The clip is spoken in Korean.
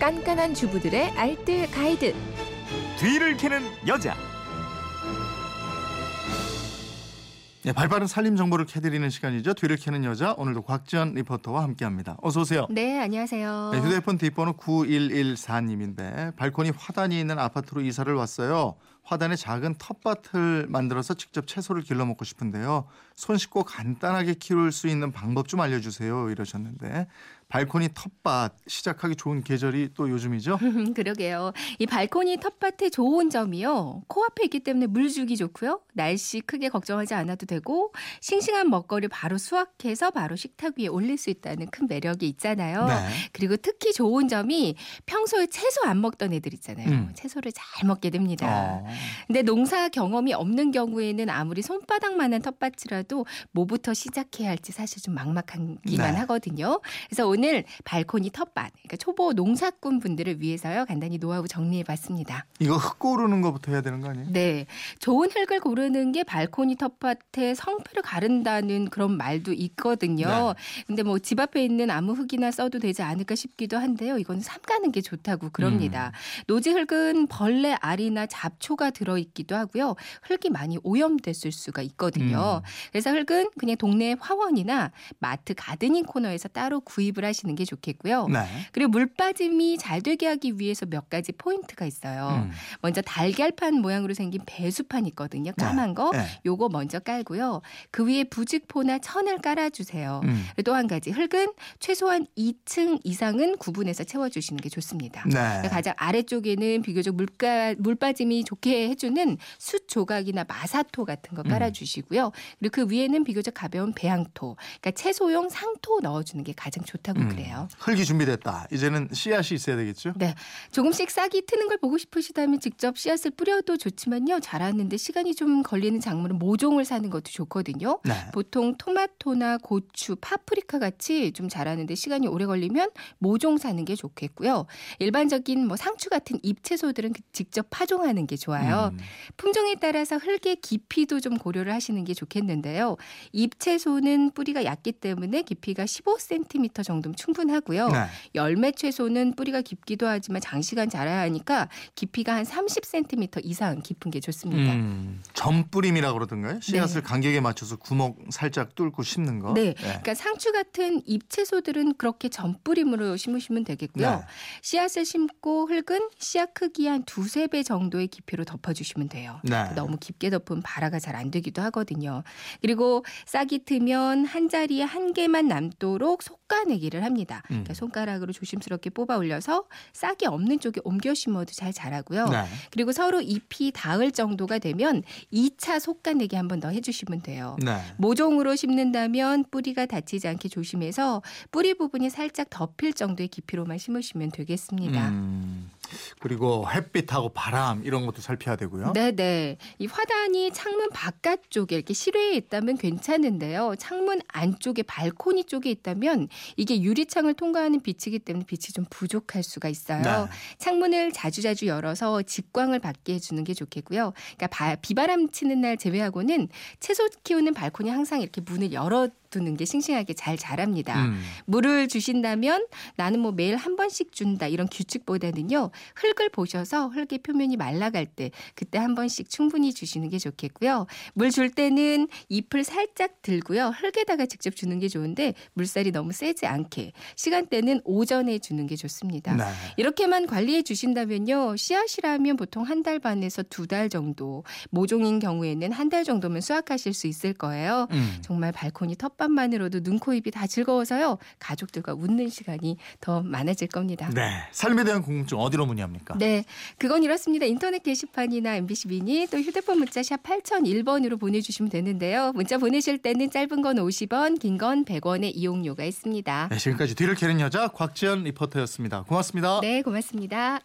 깐깐한 주부들의 알뜰 가이드. 뒤를 캐는 여자. 네, 발빠른 살림 정보를 캐드리는 시간이죠. 뒤를 캐는 여자 오늘도 곽지연 리포터와 함께합니다. 어서 오세요. 네, 안녕하세요. 네, 휴대폰 뒷번호 9114님인데 발코니 화단이 있는 아파트로 이사를 왔어요. 화단에 작은 텃밭을 만들어서 직접 채소를 길러 먹고 싶은데요. 손 씻고 간단하게 키울 수 있는 방법 좀 알려주세요. 이러셨는데 발코니 텃밭 시작하기 좋은 계절이 또 요즘이죠. 그러게요. 이 발코니 텃밭의 좋은 점이요. 코앞에 있기 때문에 물 주기 좋고요. 날씨 크게 걱정하지 않아도 되고 싱싱한 먹거리 바로 수확해서 바로 식탁 위에 올릴 수 있다는 큰 매력이 있잖아요. 네. 그리고 특히 좋은 점이 평소에 채소 안 먹던 애들 있잖아요. 음. 채소를 잘 먹게 됩니다. 어. 근데 농사 경험이 없는 경우에는 아무리 손바닥만한 텃밭이라도 뭐부터 시작해야 할지 사실 좀 막막하기만 네. 하거든요. 그래서 오늘 발코니 텃밭, 그러니까 초보 농사꾼 분들을 위해서요 간단히 노하우 정리해봤습니다. 이거 흙 고르는 것부터 해야 되는 거 아니에요? 네, 좋은 흙을 고르는 게 발코니 텃밭의 성패를 가른다는 그런 말도 있거든요. 근데 뭐 집 앞에 있는 아무 흙이나 써도 되지 않을까 싶기도 한데요. 이건 삼가는 게 좋다고 그럽니다. 노지 흙은 벌레 알이나 잡초가 들어있기도 하고요. 흙이 많이 오염됐을 수가 있거든요. 그래서 흙은 그냥 동네 화원이나 마트 가드닝 코너에서 따로 구입을 하시는 게 좋겠고요. 네. 그리고 물 빠짐이 잘 되게 하기 위해서 몇 가지 포인트가 있어요. 음. 먼저 달걀판 모양으로 생긴 배수판 있거든요. 까만 거. 네. 요거 먼저 깔고요. 그 위에 부직포나 천을 깔아주세요. 음. 또한 가지 흙은 최소한 2층 이상은 구분해서 채워주시는 게 좋습니다. 네. 가장 아래쪽에는 비교적 물가, 물 빠짐이 좋게 해주는 숯 조각이나 마사토 같은 거 음. 깔아주시고요. 그리고 그 위에는 비교적 가벼운 배양토, 그러니까 채소용 상토 넣어주는 게 가장 좋다고 음. 그래요. 흙이 준비됐다. 이제는 씨앗이 있어야 되겠죠? 네, 조금씩 싹이 트는 걸 보고 싶으시다면 직접 씨앗을 뿌려도 좋지만요. 자라는데 시간이 좀 걸리는 작물은 모종을 사는 것도 좋거든요. 네. 보통 토마토나 고추, 파프리카 같이 좀 자라는데 시간이 오래 걸리면 모종 사는 게 좋겠고요. 일반적인 뭐 상추 같은 잎채소들은 그 직접 파종하는 게 좋아요. 음. 품종에 따라서 흙의 깊이도 좀 고려를 하시는 게 좋겠는데요. 잎채소는 뿌리가 얕기 때문에 깊이가 15cm 정도면 충분하고요. 네. 열매 채소는 뿌리가 깊기도 하지만 장시간 자라야 하니까 깊이가 한 30cm 이상 깊은 게 좋습니다. 음, 점뿌림이라고 그러던가요? 씨앗을 간격에 맞춰서 구멍 살짝 뚫고 심는 거. 네. 그러니까 상추 같은 잎채소들은 그렇게 전뿌림으로 심으시면 되겠고요. 네. 씨앗을 심고 흙은 씨앗 크기 한 두세 배 정도의 깊이로 덮어주시면 돼요. 네. 너무 깊게 덮으면 발화가 잘 안 되기도 하거든요. 그리고 싹이 트면 한 자리에 한 개만 남도록 솎아내기를 합니다. 음. 그러니까 손가락으로 조심스럽게 뽑아 올려서 싹이 없는 쪽에 옮겨 심어도 잘 자라고요. 네. 그리고 서로 잎이 닿을 정도가 되면 2차 솎아내기 한 번 더 해주시면 돼요. 네. 모종으로 심는다면 뿌리가 다치지 않게 조심해서 뿌리 부분이 살짝 덮일 정도의 깊이로만 심으시면 되겠습니다. 음, 그리고 햇빛하고 바람 이런 것도 살펴야 되고요. 네 네. 이 화단이 창문 바깥쪽에 이렇게 실외에 있다면 괜찮은데요. 창문 안쪽에 발코니 쪽에 있다면 이게 유리창을 통과하는 빛이기 때문에 빛이 좀 부족할 수가 있어요. 네. 창문을 자주자주 열어서 직광을 받게 해주는 게 좋겠고요. 그러니까 바- 비바람 치는 날 제외하고는 채소 키우는 발코니 항상 이렇게 문을 열어 두는 게 싱싱하게 잘 자랍니다. 음. 물을 주신다면 나는 뭐 매일 한 번씩 준다 이런 규칙보다는요 흙을 보셔서 흙의 표면이 말라갈 때 그때 한 번씩 충분히 주시는 게 좋겠고요 물 줄 때는 잎을 살짝 들고요 흙에다가 직접 주는 게 좋은데 물살이 너무 세지 않게 시간대는 오전에 주는 게 좋습니다. 네. 이렇게만 관리해 주신다면요 씨앗이라면 보통 한 달 반에서 두 달 정도 모종인 경우에는 한 달 정도면 수확하실 수 있을 거예요. 음. 정말 발코니 텃 밭만으로도 눈, 코, 입이 다 즐거워서요. 가족들과 웃는 시간이 더 많아질 겁니다. 네. 삶에 대한 궁금증 어디로 문의합니까? 네, 그건 이렇습니다. 인터넷 게시판이나 MBC 미니 또 휴대폰 문자 샵 8001번으로 보내주시면 되는데요. 문자 보내실 때는 짧은 건 50원, 긴 건 100원의 이용료가 있습니다. 네, 지금까지 뒤를 캐는 여자 곽지연 리포터였습니다. 고맙습니다. 네, 고맙습니다.